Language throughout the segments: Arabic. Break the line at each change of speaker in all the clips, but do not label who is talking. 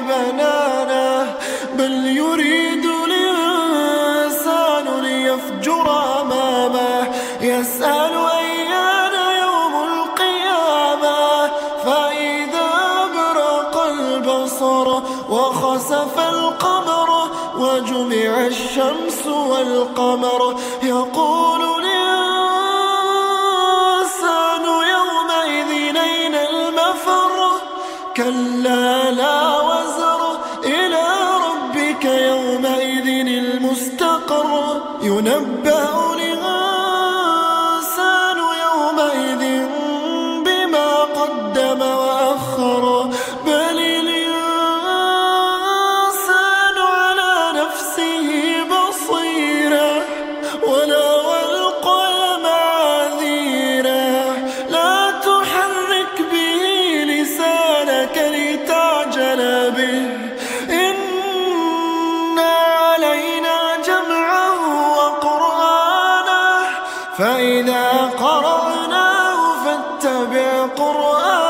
نسوي بنانه بل يريد الإنسان ليفجر أمامه. يسأل أيان يوم القيامة؟ فإذا برق البصر وخسف القمر وجمع الشمس والقمر يقول الإنسان يومئذ أين المفر؟ كلا لا. يومئذ المستقر ينبأ فإذا قرأناه فاتبع قرآنه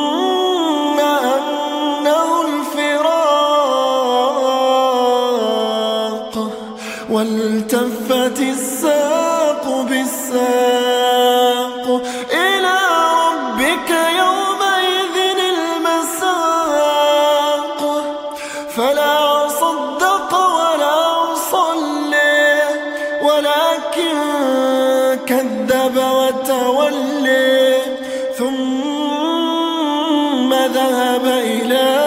والتفت الساق بالساق إلى ربك يومئذ المساق. فلا صدق ولا صلي ولكن كذب وتولي ثم ذهب إلى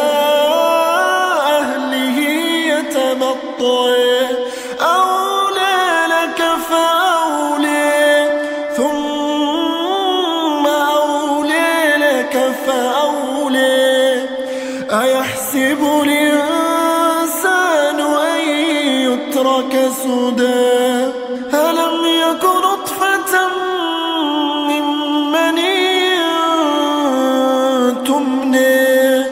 أيحسب الإنسان أن يترك سدى. ألم يكن نطفة من مني تمني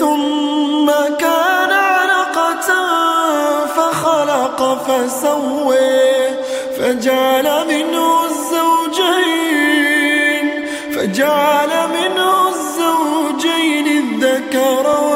ثم كان علقة فخلق فسوي فجعل منه الزوجين. فجعل منه الزوجين الذكر